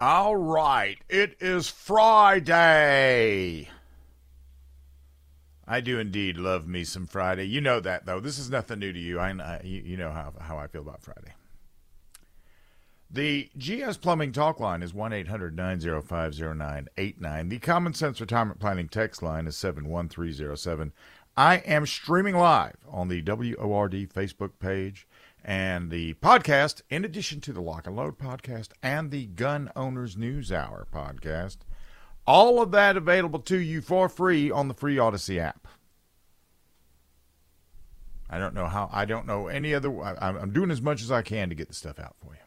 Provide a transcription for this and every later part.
All right, it is Friday. I do indeed love me some Friday. You know that though. This is nothing new to you. I, you know how how I feel about Friday. The GS Plumbing talk line is 1 800 905 0989. The Common Sense Retirement Planning text line is 71307. I am streaming live on the WORD Facebook page and the podcast, in addition to the Lock and Load podcast and the Gun Owners News Hour podcast. All of that available to you for free on the free Odyssey app. I don't know how, I don't know any other, I, I'm doing as much as I can to get the stuff out for you.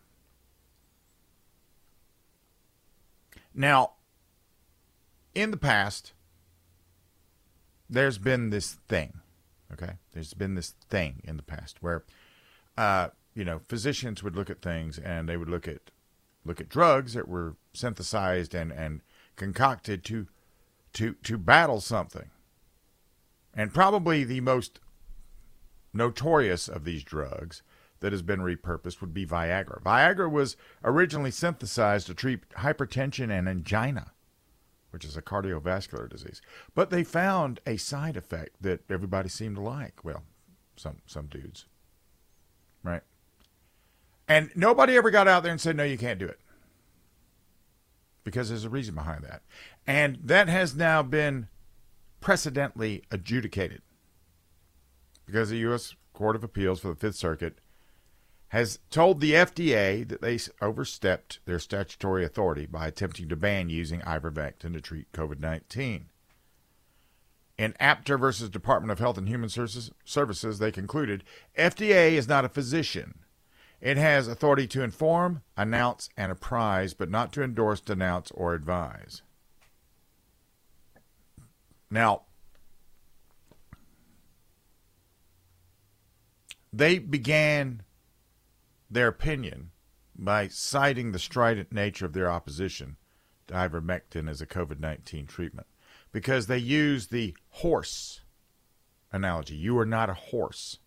Now, in the past, there's been this thing, okay? There's been this thing in the past where, uh, you know, physicians would look at things and they would look at look at drugs that were synthesized and and concocted to to to battle something. And probably the most notorious of these drugs that has been repurposed would be Viagra. Viagra was originally synthesized to treat hypertension and angina, which is a cardiovascular disease. But they found a side effect that everybody seemed to like. Well, some some dudes. Right? And nobody ever got out there and said, no, you can't do it. Because there's a reason behind that. And that has now been precedently adjudicated. Because the U.S. Court of Appeals for the Fifth Circuit has told the FDA that they overstepped their statutory authority by attempting to ban using ivermectin to treat COVID 19. In Apter versus Department of Health and Human Services, they concluded FDA is not a physician. It has authority to inform, announce, and apprise, but not to endorse, denounce, or advise. Now, they began their opinion by citing the strident nature of their opposition to ivermectin as a COVID 19 treatment because they use the horse analogy. You are not a horse.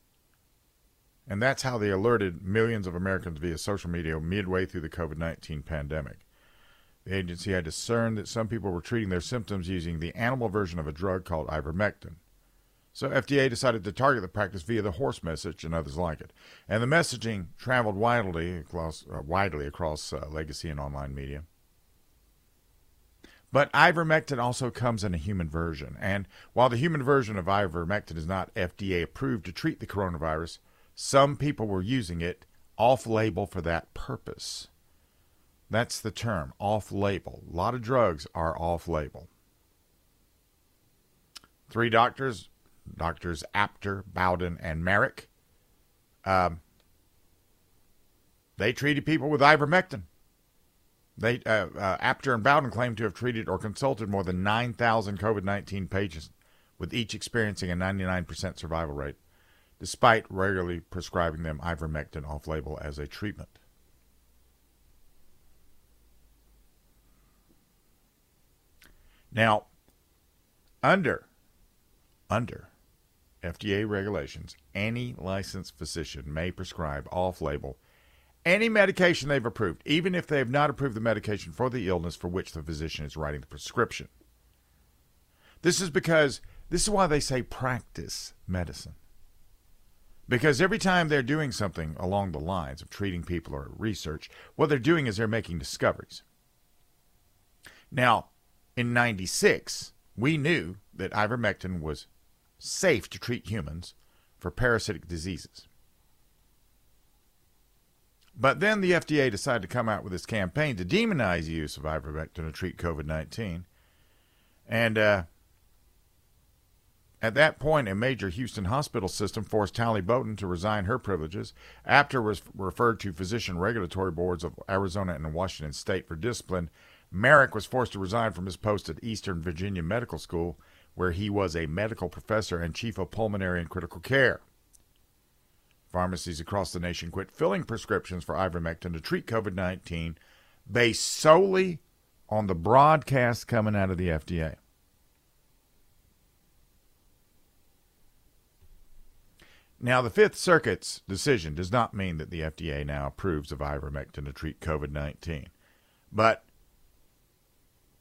And that's how they alerted millions of Americans via social media midway through the COVID 19 pandemic. The agency had discerned that some people were treating their symptoms using the animal version of a drug called ivermectin. So FDA decided to target the practice via the horse message and others like it. And the messaging traveled widely across, uh, widely across uh, legacy and online media. But ivermectin also comes in a human version. And while the human version of ivermectin is not FDA approved to treat the coronavirus, some people were using it off label for that purpose. That's the term, off label. A lot of drugs are off label. Three doctors Doctors Apter, Bowden, and Marik. Um, they treated people with ivermectin. They uh, uh, Apter and Bowden claim to have treated or consulted more than 9,000 COVID 19 patients, with each experiencing a 99% survival rate, despite regularly prescribing them ivermectin off label as a treatment. Now, under under FDA regulations, any licensed physician may prescribe off label any medication they've approved, even if they have not approved the medication for the illness for which the physician is writing the prescription. This is because this is why they say practice medicine. Because every time they're doing something along the lines of treating people or research, what they're doing is they're making discoveries. Now, in 96, we knew that ivermectin was safe to treat humans for parasitic diseases. But then the FDA decided to come out with this campaign to demonize the use of ivermectin to treat COVID 19. And uh, at that point, a major Houston hospital system forced Talley Bowden to resign her privileges. after was referred to physician regulatory boards of Arizona and Washington state for discipline. Marik was forced to resign from his post at Eastern Virginia Medical School where he was a medical professor and chief of pulmonary and critical care. Pharmacies across the nation quit filling prescriptions for ivermectin to treat COVID 19 based solely on the broadcast coming out of the FDA. Now, the Fifth Circuit's decision does not mean that the FDA now approves of ivermectin to treat COVID 19. But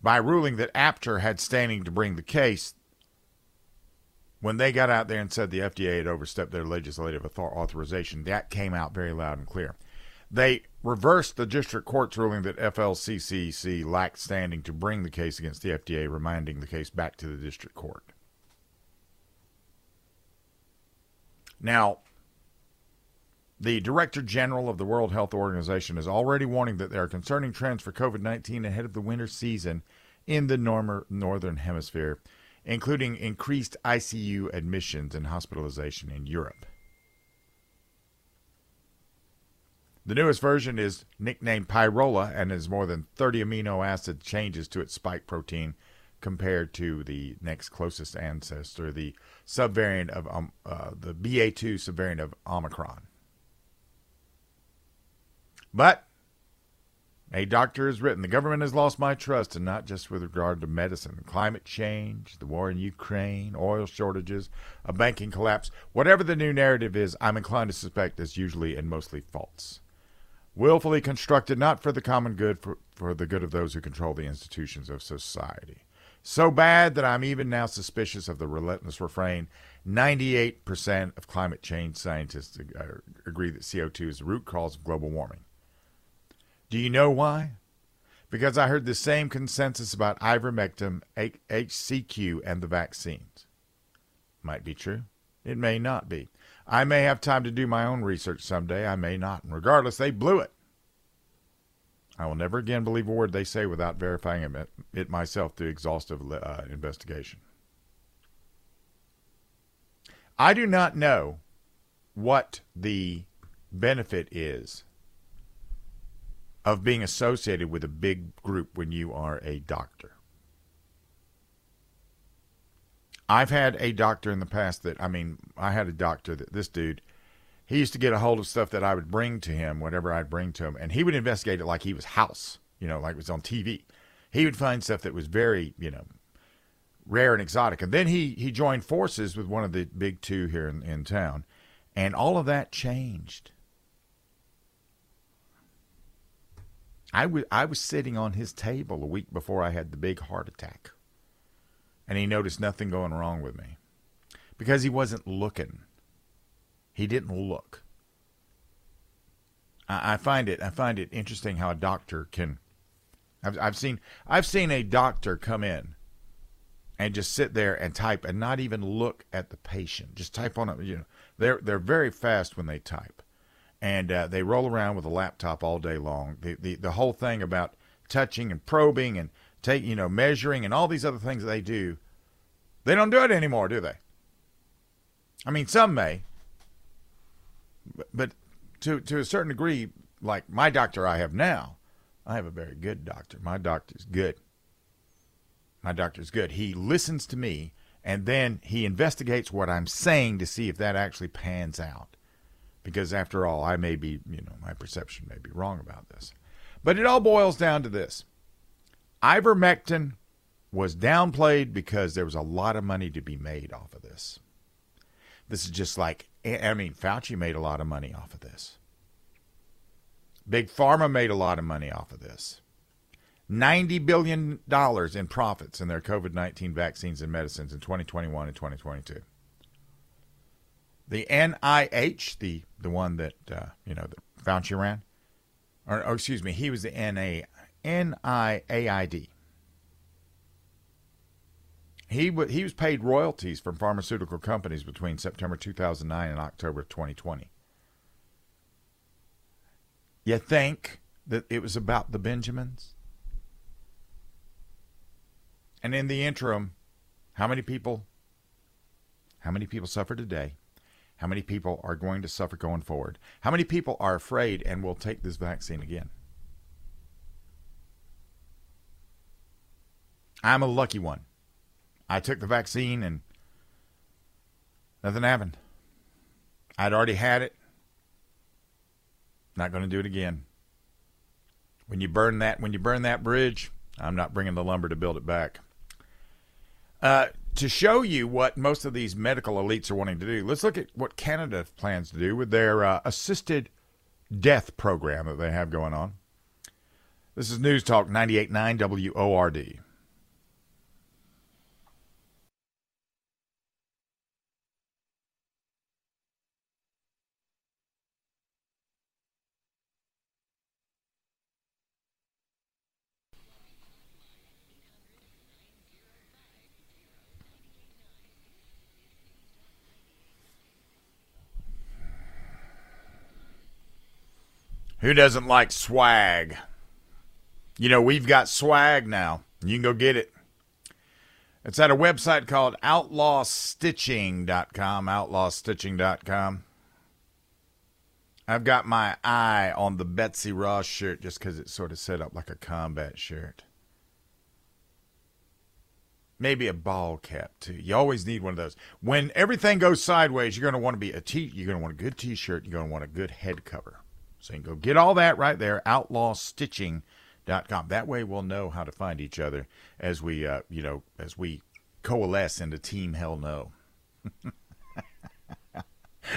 by ruling that Apter had standing to bring the case when they got out there and said the FDA had overstepped their legislative authorization, that came out very loud and clear. They reversed the district court's ruling that FLCCC lacked standing to bring the case against the FDA, remanding the case back to the district court. Now, the Director General of the World Health Organization is already warning that there are concerning trends for COVID 19 ahead of the winter season in the northern hemisphere including increased ICU admissions and hospitalization in Europe. The newest version is nicknamed Pirola and has more than 30 amino acid changes to its spike protein compared to the next closest ancestor, the subvariant of um, uh, the BA2 subvariant of Omicron. But a doctor has written, the government has lost my trust, and not just with regard to medicine, climate change, the war in Ukraine, oil shortages, a banking collapse. Whatever the new narrative is, I'm inclined to suspect is usually and mostly false. Willfully constructed not for the common good, for, for the good of those who control the institutions of society. So bad that I'm even now suspicious of the relentless refrain 98% of climate change scientists uh, agree that CO2 is the root cause of global warming. Do you know why? Because I heard the same consensus about ivermectin, HCQ, and the vaccines. Might be true. It may not be. I may have time to do my own research someday. I may not. And regardless, they blew it. I will never again believe a word they say without verifying it, myself through exhaustive uh, investigation. I do not know what the benefit is of being associated with a big group when you are a doctor. I've had a doctor in the past that, I mean, I had a doctor that this dude, he used to get a hold of stuff that I would bring to him, whatever I'd bring to him, and he would investigate it like he was house, you know, like it was on TV. He would find stuff that was very, you know, rare and exotic. And then he, he joined forces with one of the big two here in, in town, and all of that changed. I was I was sitting on his table a week before I had the big heart attack, and he noticed nothing going wrong with me because he wasn't looking. He didn't look. I, I find it I find it interesting how a doctor can. I've, I've seen I've seen a doctor come in and just sit there and type and not even look at the patient. Just type on it. You know, they're they're very fast when they type and uh, they roll around with a laptop all day long. The, the the whole thing about touching and probing and take you know measuring and all these other things that they do, they don't do it anymore, do they? I mean, some may, but, but to to a certain degree, like my doctor I have now, I have a very good doctor. My doctor's good. My doctor's good. He listens to me and then he investigates what I'm saying to see if that actually pans out because after all, I may be, you know, my perception may be wrong about this. But it all boils down to this ivermectin was downplayed because there was a lot of money to be made off of this. This is just like, I mean, Fauci made a lot of money off of this. Big Pharma made a lot of money off of this. $90 billion in profits in their COVID 19 vaccines and medicines in 2021 and 2022 the NIH, the the one that uh, you know that Fauci ran, or oh, excuse me, he was the NA NIAID. He w- he was paid royalties from pharmaceutical companies between September 2009 and October 2020. You think that it was about the Benjamins? And in the interim, how many people how many people suffer today? How many people are going to suffer going forward? How many people are afraid and will take this vaccine again? I'm a lucky one. I took the vaccine and nothing happened. I'd already had it. Not going to do it again. When you burn that, when you burn that bridge, I'm not bringing the lumber to build it back. Uh, to show you what most of these medical elites are wanting to do, let's look at what Canada plans to do with their uh, assisted death program that they have going on. This is News Talk 98.9 WORD. Who doesn't like swag? You know, we've got swag now. You can go get it. It's at a website called outlawstitching.com. Outlawstitching.com. I've got my eye on the Betsy Ross shirt just because it's sort of set up like a combat shirt. Maybe a ball cap too. You always need one of those. When everything goes sideways, you're going to want to be a t. You're going to want a good T-shirt. You're going to want a good head cover. So you can go get all that right there. Outlawstitching.com. That way, we'll know how to find each other as we, uh, you know, as we coalesce into Team Hell No.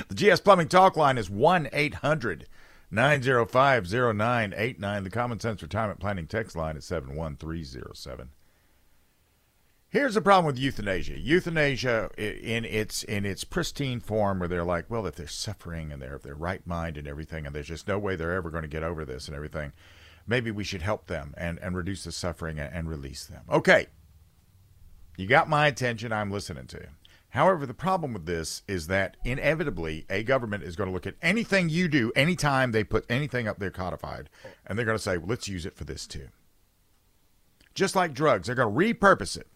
The GS Plumbing Talk line is 1 800 905 0989. The Common Sense Retirement Planning text line is 71307. Here's the problem with euthanasia. Euthanasia in its in its pristine form where they're like, well, if they're suffering and they're of their right mind and everything, and there's just no way they're ever going to get over this and everything, maybe we should help them and, and reduce the suffering and, release them. Okay. You got my attention. I'm listening to you. However, the problem with this is that inevitably a government is going to look at anything you do anytime they put anything up there codified, and they're going to say, well, let's use it for this too. Just like drugs, they're going to repurpose it.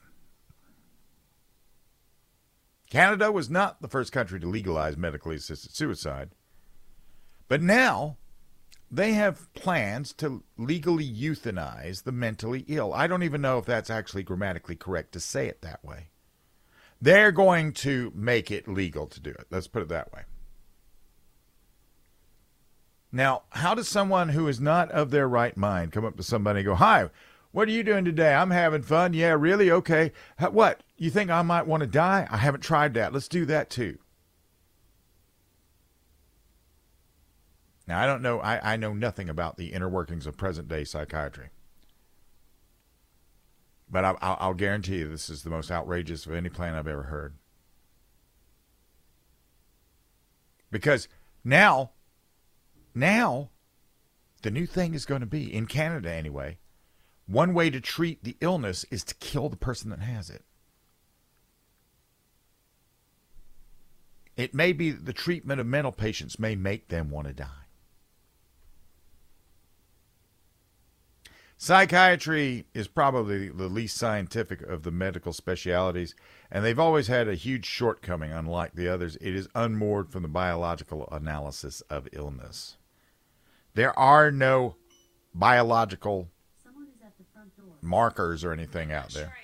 Canada was not the first country to legalize medically assisted suicide, but now they have plans to legally euthanize the mentally ill. I don't even know if that's actually grammatically correct to say it that way. They're going to make it legal to do it. Let's put it that way. Now, how does someone who is not of their right mind come up to somebody and go, Hi, what are you doing today? I'm having fun. Yeah, really? Okay. What? You think I might want to die? I haven't tried that. Let's do that too. Now, I don't know. I, I know nothing about the inner workings of present day psychiatry. But I, I'll, I'll guarantee you this is the most outrageous of any plan I've ever heard. Because now, now, the new thing is going to be, in Canada anyway, one way to treat the illness is to kill the person that has it. It may be that the treatment of mental patients may make them want to die. Psychiatry is probably the least scientific of the medical specialities, and they've always had a huge shortcoming, unlike the others. It is unmoored from the biological analysis of illness. There are no biological markers or anything out there.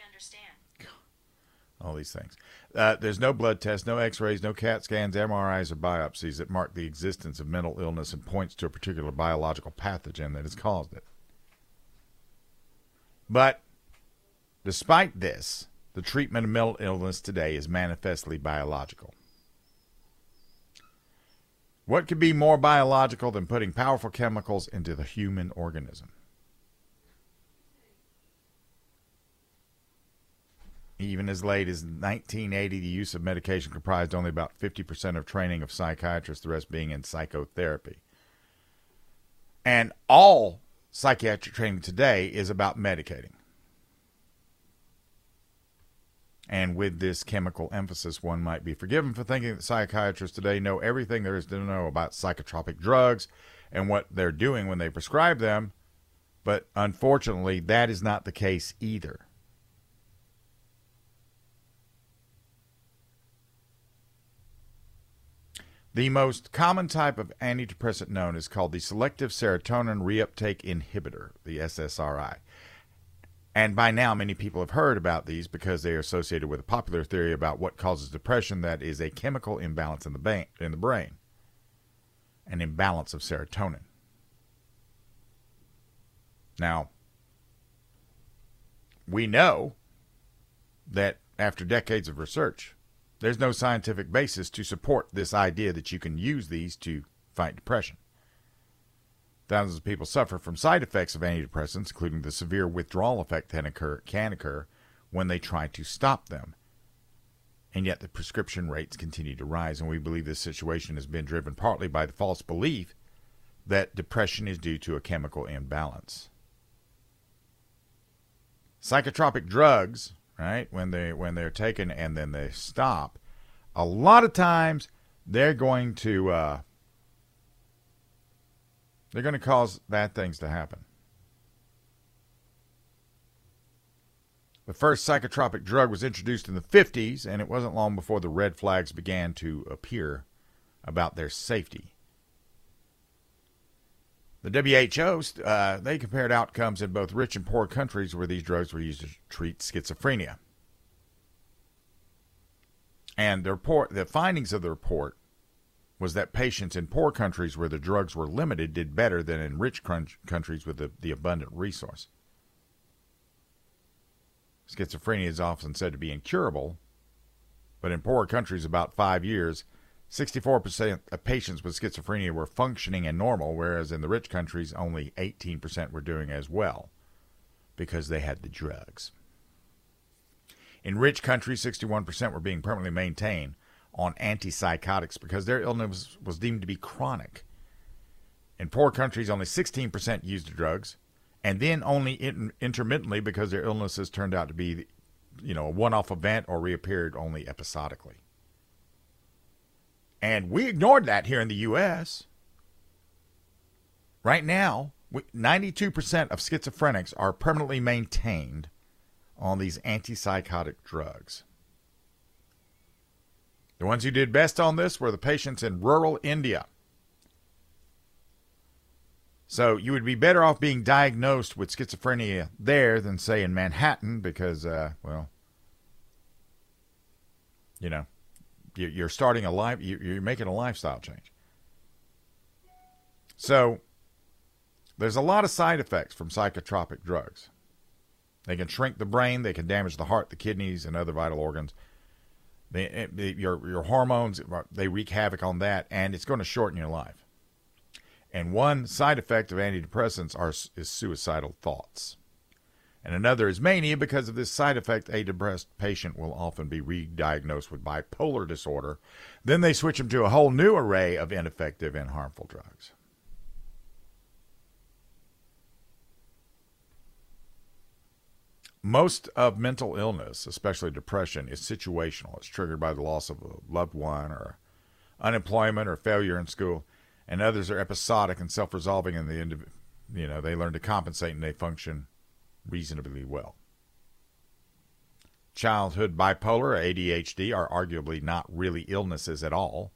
All these things. Uh, there's no blood tests, no x-rays, no CAT scans, MRIs, or biopsies that mark the existence of mental illness and points to a particular biological pathogen that has caused it. But despite this, the treatment of mental illness today is manifestly biological. What could be more biological than putting powerful chemicals into the human organism? Even as late as 1980, the use of medication comprised only about 50% of training of psychiatrists, the rest being in psychotherapy. And all psychiatric training today is about medicating. And with this chemical emphasis, one might be forgiven for thinking that psychiatrists today know everything there is to know about psychotropic drugs and what they're doing when they prescribe them. But unfortunately, that is not the case either. The most common type of antidepressant known is called the selective serotonin reuptake inhibitor, the SSRI. And by now, many people have heard about these because they are associated with a popular theory about what causes depression that is a chemical imbalance in the, ba- in the brain, an imbalance of serotonin. Now, we know that after decades of research, there's no scientific basis to support this idea that you can use these to fight depression. Thousands of people suffer from side effects of antidepressants, including the severe withdrawal effect that occur, can occur when they try to stop them. And yet the prescription rates continue to rise, and we believe this situation has been driven partly by the false belief that depression is due to a chemical imbalance. Psychotropic drugs right? When they when they're taken and then they stop, a lot of times they're going to uh, They're going to cause bad things to happen. The first psychotropic drug was introduced in the 50s, and it wasn't long before the red flags began to appear about their safety. The WHO uh, they compared outcomes in both rich and poor countries where these drugs were used to treat schizophrenia. And the report, the findings of the report was that patients in poor countries where the drugs were limited did better than in rich countries with the, the abundant resource. Schizophrenia is often said to be incurable, but in poor countries, about five years, 64% of patients with schizophrenia were functioning and normal, whereas in the rich countries, only 18% were doing as well because they had the drugs. In rich countries, 61% were being permanently maintained on antipsychotics because their illness was deemed to be chronic. In poor countries, only 16% used the drugs, and then only in, intermittently because their illnesses turned out to be, you know, a one-off event or reappeared only episodically. And we ignored that here in the U.S. Right now, 92% of schizophrenics are permanently maintained on these antipsychotic drugs. The ones who did best on this were the patients in rural India. So you would be better off being diagnosed with schizophrenia there than, say, in Manhattan because, uh, well, you know, you're starting a life, you're making a lifestyle change. So there's a lot of side effects from psychotropic drugs. They can shrink the brain, they can damage the heart, the kidneys, and other vital organs. They, eh, they, your your hormones they wreak havoc on that, and it's going to shorten your life. And one side effect of antidepressants are is suicidal thoughts and another is mania because of this side effect. A depressed patient will often be re-diagnosed with bipolar disorder. Then they switch them to a whole new array of ineffective and harmful drugs. Most of mental illness, especially depression, is situational. It's triggered by the loss of a loved one or unemployment or failure in school, and others are episodic and self-resolving, and the you know they learn to compensate and they function reasonably well. Childhood bipolar, ADHD, are arguably not really illnesses at all,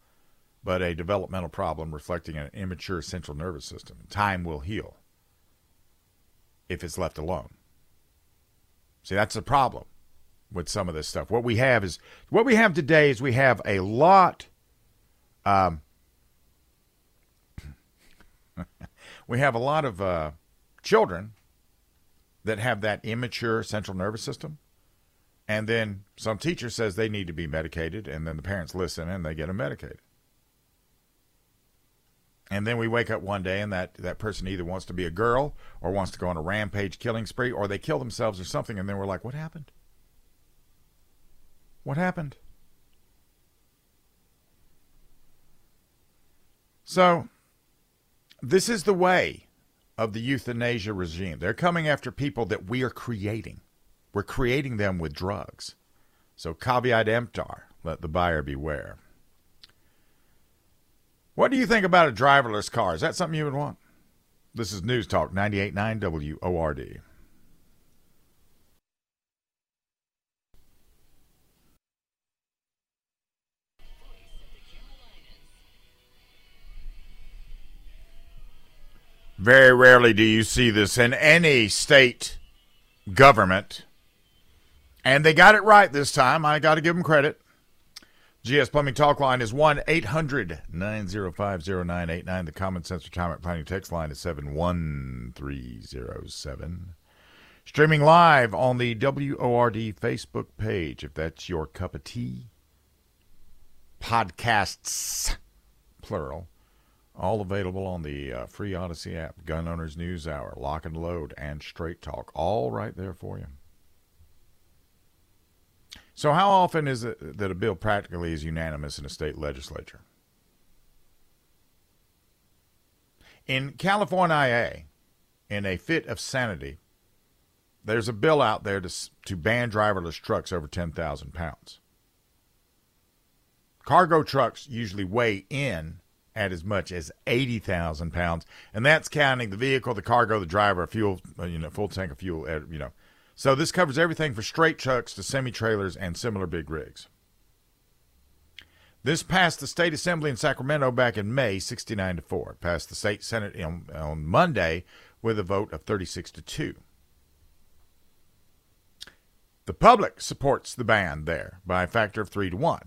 but a developmental problem reflecting an immature central nervous system. Time will heal if it's left alone. See, that's the problem with some of this stuff. What we have is what we have today is we have a lot. Um, we have a lot of uh, children that have that immature central nervous system. And then some teacher says they need to be medicated, and then the parents listen and they get them medicated. And then we wake up one day and that, that person either wants to be a girl or wants to go on a rampage killing spree or they kill themselves or something. And then we're like, what happened? What happened? So, this is the way of the euthanasia regime. They're coming after people that we are creating. We're creating them with drugs. So caveat emptor, let the buyer beware. What do you think about a driverless car? Is that something you would want? This is News Talk 98.9 WORD. Very rarely do you see this in any state government. And they got it right this time. I got to give them credit. GS Plumbing Talk Line is 1 800 905 0989. The Common Sense Retirement Planning text line is 71307. Streaming live on the WORD Facebook page, if that's your cup of tea. Podcasts, plural all available on the uh, free Odyssey app, Gun Owners News Hour, Lock and Load, and Straight Talk. All right there for you. So, how often is it that a bill practically is unanimous in a state legislature? In California, in a fit of sanity, there's a bill out there to, to ban driverless trucks over 10,000 pounds. Cargo trucks usually weigh in at as much as 80,000 pounds. And that's counting the vehicle, the cargo, the driver, fuel, uh, you know, full tank of fuel, uh, you know. So this covers everything from straight trucks to semi trailers and similar big rigs. This passed the state assembly in Sacramento back in May, 69 to 4. It passed the state senate on, on Monday with a vote of 36 to 2. The public supports the ban there by a factor of 3 to 1.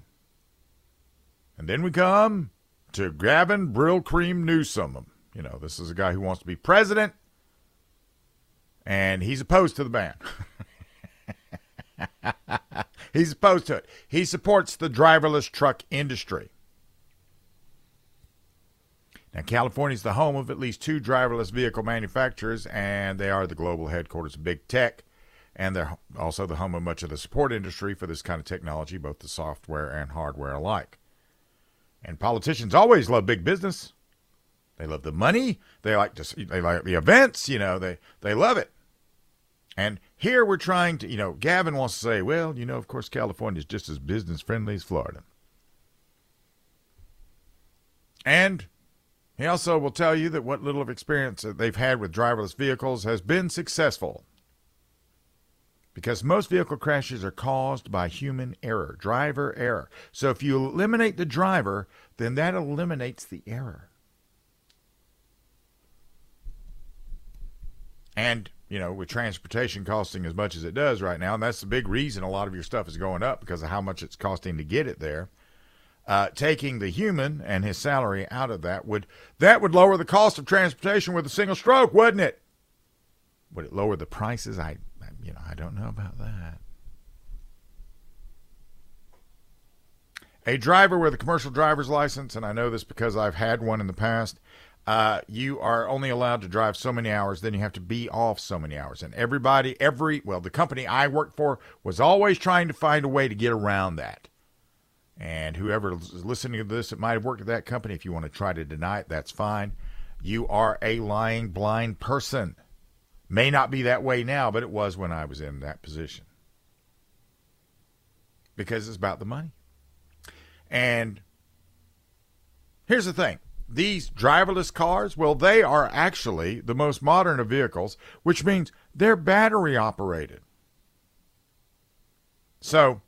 And then we come to Gavin Brylcreem Newsom. You know, this is a guy who wants to be president, and he's opposed to the ban. he's opposed to it. He supports the driverless truck industry. Now, California is the home of at least two driverless vehicle manufacturers, and they are the global headquarters of big tech. And they're also the home of much of the support industry for this kind of technology, both the software and hardware alike. And politicians always love big business. They love the money. They like to they like the events, you know, they they love it. And here we're trying to, you know, Gavin wants to say, well, you know, of course California is just as business friendly as Florida. And he also will tell you that what little of experience that they've had with driverless vehicles has been successful because most vehicle crashes are caused by human error, driver error. So if you eliminate the driver, then that eliminates the error. And, you know, with transportation costing as much as it does right now, and that's the big reason a lot of your stuff is going up because of how much it's costing to get it there. Uh, taking the human and his salary out of that would that would lower the cost of transportation with a single stroke, wouldn't it? Would it lower the prices? I you know, I don't know about that. A driver with a commercial driver's license, and I know this because I've had one in the past, uh, you are only allowed to drive so many hours, then you have to be off so many hours. And everybody, every, well, the company I worked for was always trying to find a way to get around that. And whoever is listening to this that might have worked at that company, if you want to try to deny it, that's fine. You are a lying blind person. May not be that way now, but it was when I was in that position. Because it's about the money. And here's the thing these driverless cars, well, they are actually the most modern of vehicles, which means they're battery operated. So,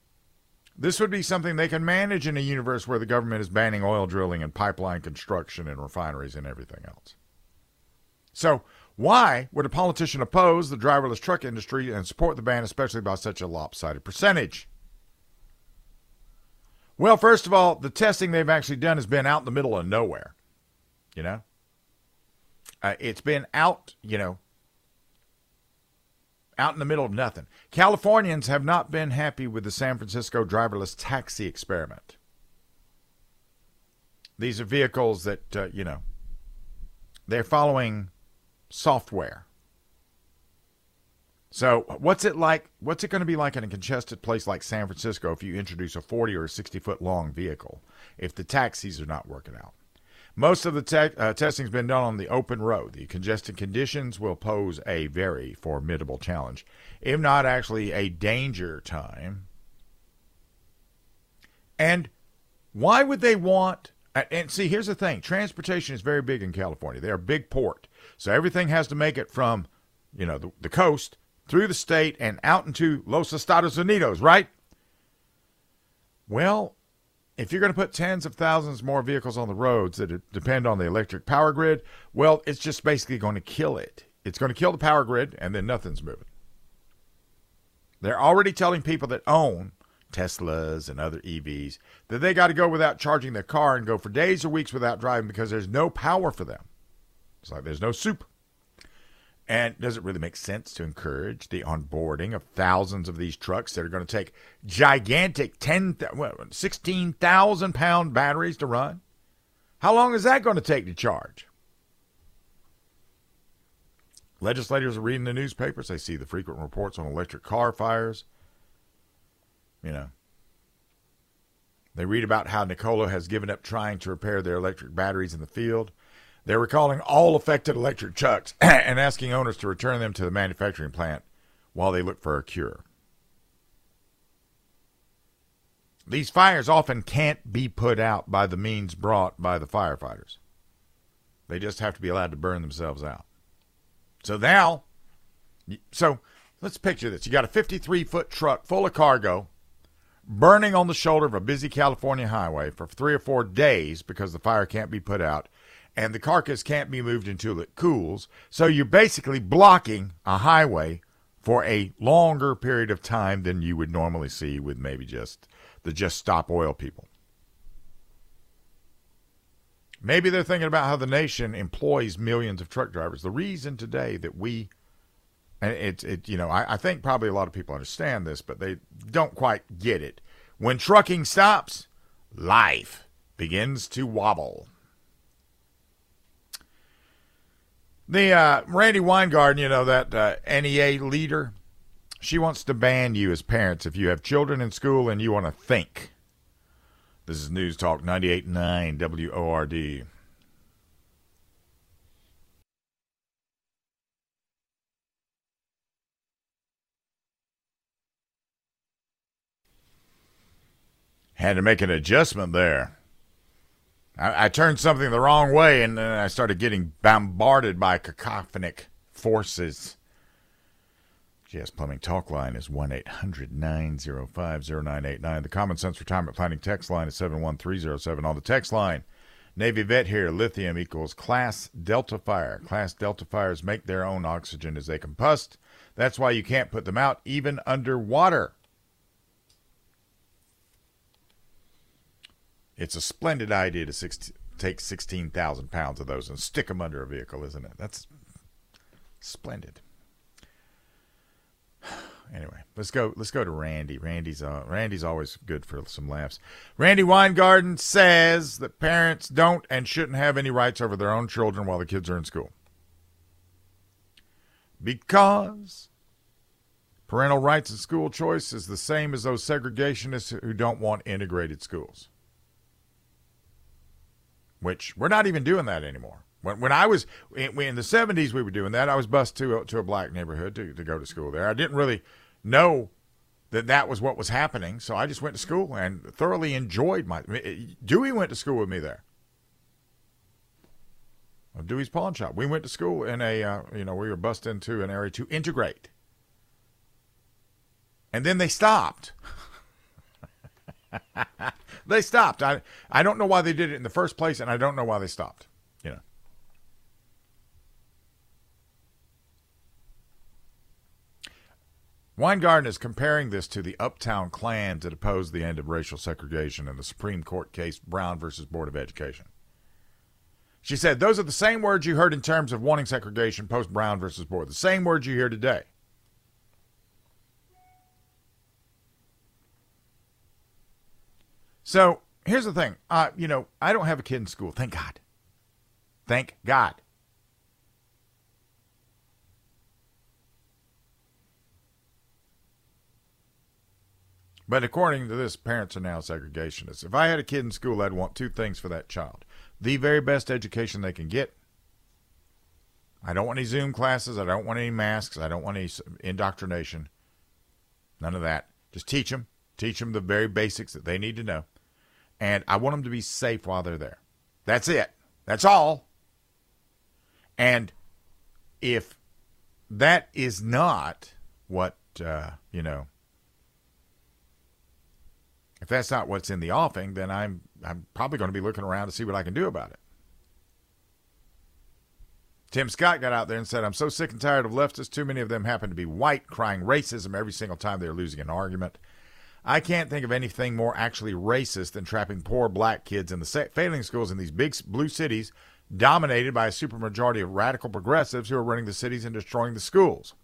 this would be something they can manage in a universe where the government is banning oil drilling and pipeline construction and refineries and everything else. So, why would a politician oppose the driverless truck industry and support the ban, especially by such a lopsided percentage? Well, first of all, the testing they've actually done has been out in the middle of nowhere. You know? Uh, it's been out, you know, out in the middle of nothing. Californians have not been happy with the San Francisco driverless taxi experiment. These are vehicles that, uh, you know, they're following software. So, what's it like? What's it going to be like in a congested place like San Francisco if you introduce a 40 or a 60 foot long vehicle if the taxis are not working out? Most of the te- uh, testing has been done on the open road. The congested conditions will pose a very formidable challenge, if not actually a danger time. And why would they want? And see, here's the thing transportation is very big in California. They're a big port. So everything has to make it from, you know, the, the coast through the state and out into Los Estados Unidos, right? Well, if you're going to put tens of thousands more vehicles on the roads that depend on the electric power grid, well, it's just basically going to kill it. It's going to kill the power grid, and then nothing's moving. They're already telling people that own Teslas and other EVs that they got to go without charging their car and go for days or weeks without driving because there's no power for them. It's like there's no soup. And does it really make sense to encourage the onboarding of thousands of these trucks that are going to take gigantic 10, 16,000 pound batteries to run? How long is that going to take to charge? Legislators are reading the newspapers. They see the frequent reports on electric car fires. You know, they read about how Nikola has given up trying to repair their electric batteries in the field they're recalling all affected electric trucks and asking owners to return them to the manufacturing plant while they look for a cure. these fires often can't be put out by the means brought by the firefighters. They just have to be allowed to burn themselves out. So now, so let's picture this. You got a 53 foot truck full of cargo burning on the shoulder of a busy California highway for three or four days because the fire can't be put out and the carcass can't be moved until it cools. So you're basically blocking a highway for a longer period of time than you would normally see with maybe just the just stop oil people. Maybe they're thinking about how the nation employs millions of truck drivers. The reason today that we, and it's, it, you know, I, I think probably a lot of people understand this, but they don't quite get it. When trucking stops, life begins to wobble. The uh, Randi Weingarten, you know, that uh, NEA leader, she wants to ban you as parents if you have children in school and you want to think. This is News Talk 98.9 WORD. Had to make an adjustment there. I, I turned something the wrong way and then I started getting bombarded by cacophonic forces. GS Plumbing Talk line is 1 800 905 0989. The Common Sense Retirement Planning text line is 71307. On the text line, Navy vet here, lithium equals class delta fire. Class delta fires make their own oxygen as they combust. That's why you can't put them out even underwater. It's a splendid idea to 16, take 16,000 pounds of those and stick them under a vehicle, isn't it? That's splendid. Anyway, let's go. Let's go to Randi. Randi's uh, Randi's always good for some laughs. Randi Weingarten says that parents don't and shouldn't have any rights over their own children while the kids are in school because parental rights and school choice is the same as those segregationists who don't want integrated schools which we're not even doing that anymore. When, when I was in, in the 70s, we were doing that. I was bused to a, to a black neighborhood to, to go to school there. I didn't really know that that was what was happening, so I just went to school and thoroughly enjoyed my. Dewey went to school with me there. Dewey's Pawn Shop. We went to school in a, uh, you know, we were bused into an area to integrate. And then they stopped. they stopped. I I don't know why they did it in the first place, and I don't know why they stopped. You know. Weingarten is comparing this to the Uptown Klan that opposed the end of racial segregation in the Supreme Court case Brown versus Board of Education. She said, Those are the same words you heard in terms of wanting segregation post Brown versus Board, the same words you hear today. So here's the thing. Uh, you know, I don't have a kid in school. Thank God. Thank God. But according to this, parents are now segregationists. If I had a kid in school, I'd want two things for that child the very best education they can get. I don't want any Zoom classes. I don't want any masks. I don't want any indoctrination. None of that. Just teach them. Teach them the very basics that they need to know and I want them to be safe while they're there. That's it. That's all. And if that is not what, uh, you know, if that's not what's in the offing, then I'm I'm probably going to be looking around to see what I can do about it. Tim Scott got out there and said, I'm so sick and tired of leftists. Too many of them happen to be white, crying racism every single time they're losing an argument. I can't think of anything more actually racist than trapping poor black kids in the failing schools in these big blue cities dominated by a supermajority of radical progressives who are running the cities and destroying the schools.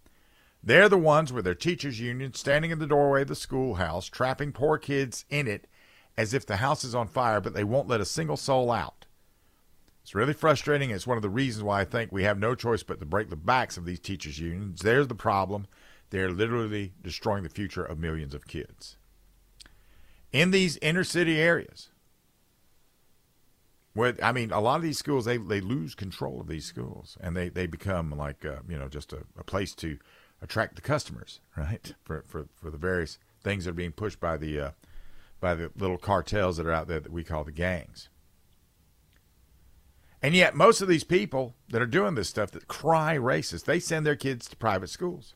They're the ones with their teachers' union standing in the doorway of the schoolhouse, trapping poor kids in it as if the house is on fire, but they won't let a single soul out. It's really frustrating. It's one of the reasons why I think we have no choice but to break the backs of these teachers' unions. There's the problem. They're literally destroying the future of millions of kids in these inner city areas. Where I mean, a lot of these schools they, they lose control of these schools and they, they become like uh, you know just a, a place to attract the customers, right? For, for for the various things that are being pushed by the uh, by the little cartels that are out there that we call the gangs. And yet, most of these people that are doing this stuff that cry racist, they send their kids to private schools.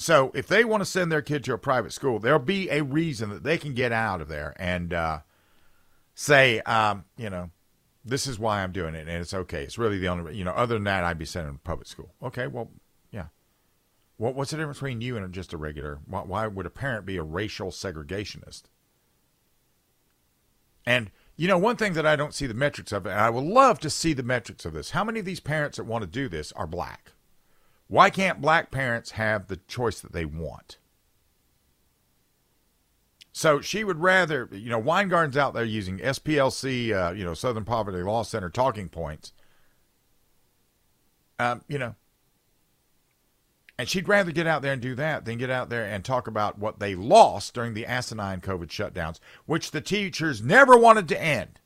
So, if they want to send their kid to a private school, there'll be a reason that they can get out of there and uh, say, um, you know, this is why I'm doing it, and it's okay. It's really the only, you know, other than that, I'd be sending them to public school. Okay, well, yeah. What, what's the difference between you and just a regular? Why, why would a parent be a racial segregationist? And you know, one thing that I don't see the metrics of, and I would love to see the metrics of this. How many of these parents that want to do this are black? Why can't black parents have the choice that they want? So she would rather, you know, Weingarten's out there using SPLC, uh, you know, Southern Poverty Law Center talking points. Um, you know, and she'd rather get out there and do that than get out there and talk about what they lost during the asinine COVID shutdowns, which the teachers never wanted to end.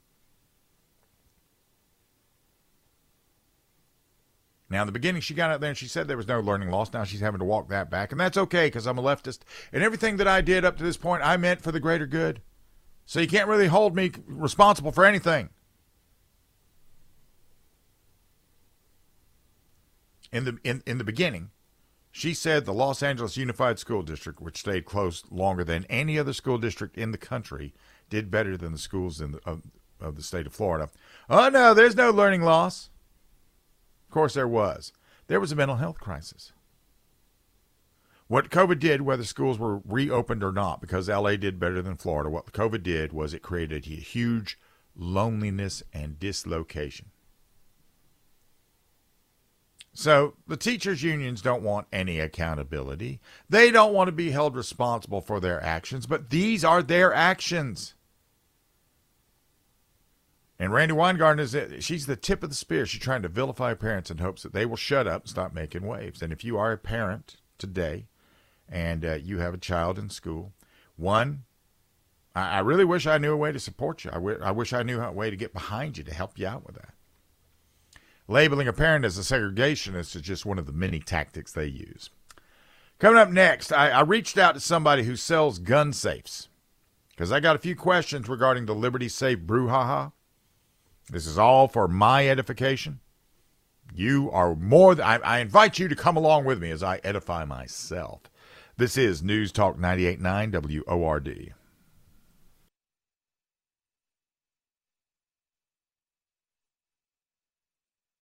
Now, in the beginning, she got out there and she said there was no learning loss. Now she's having to walk that back. And that's okay because I'm a leftist. And everything that I did up to this point, I meant for the greater good. So you can't really hold me responsible for anything. In the, in, in the beginning, she said the Los Angeles Unified School District, which stayed closed longer than any other school district in the country, did better than the schools in the, of, of the state of Florida. Oh, no, there's no learning loss. Of course, there was. There was a mental health crisis. What COVID did, whether schools were reopened or not, because LA did better than Florida, what COVID did was it created a huge loneliness and dislocation. So the teachers' unions don't want any accountability. They don't want to be held responsible for their actions, but these are their actions. And Randi Weingarten is she's the tip of the spear. She's trying to vilify parents in hopes that they will shut up and stop making waves. And if you are a parent today and uh, you have a child in school, one, I, I, really wish I knew a way to support you. I, w- I wish I knew a way to get behind you to help you out with that. Labeling a parent as a segregationist is just one of the many tactics they use. Coming up next, I, I reached out to somebody who sells gun safes because I got a few questions regarding the Liberty Safe brouhaha. This is all for my edification. You are more than, I, I invite you to come along with me as I edify myself. This is News Talk 98.9 WORD.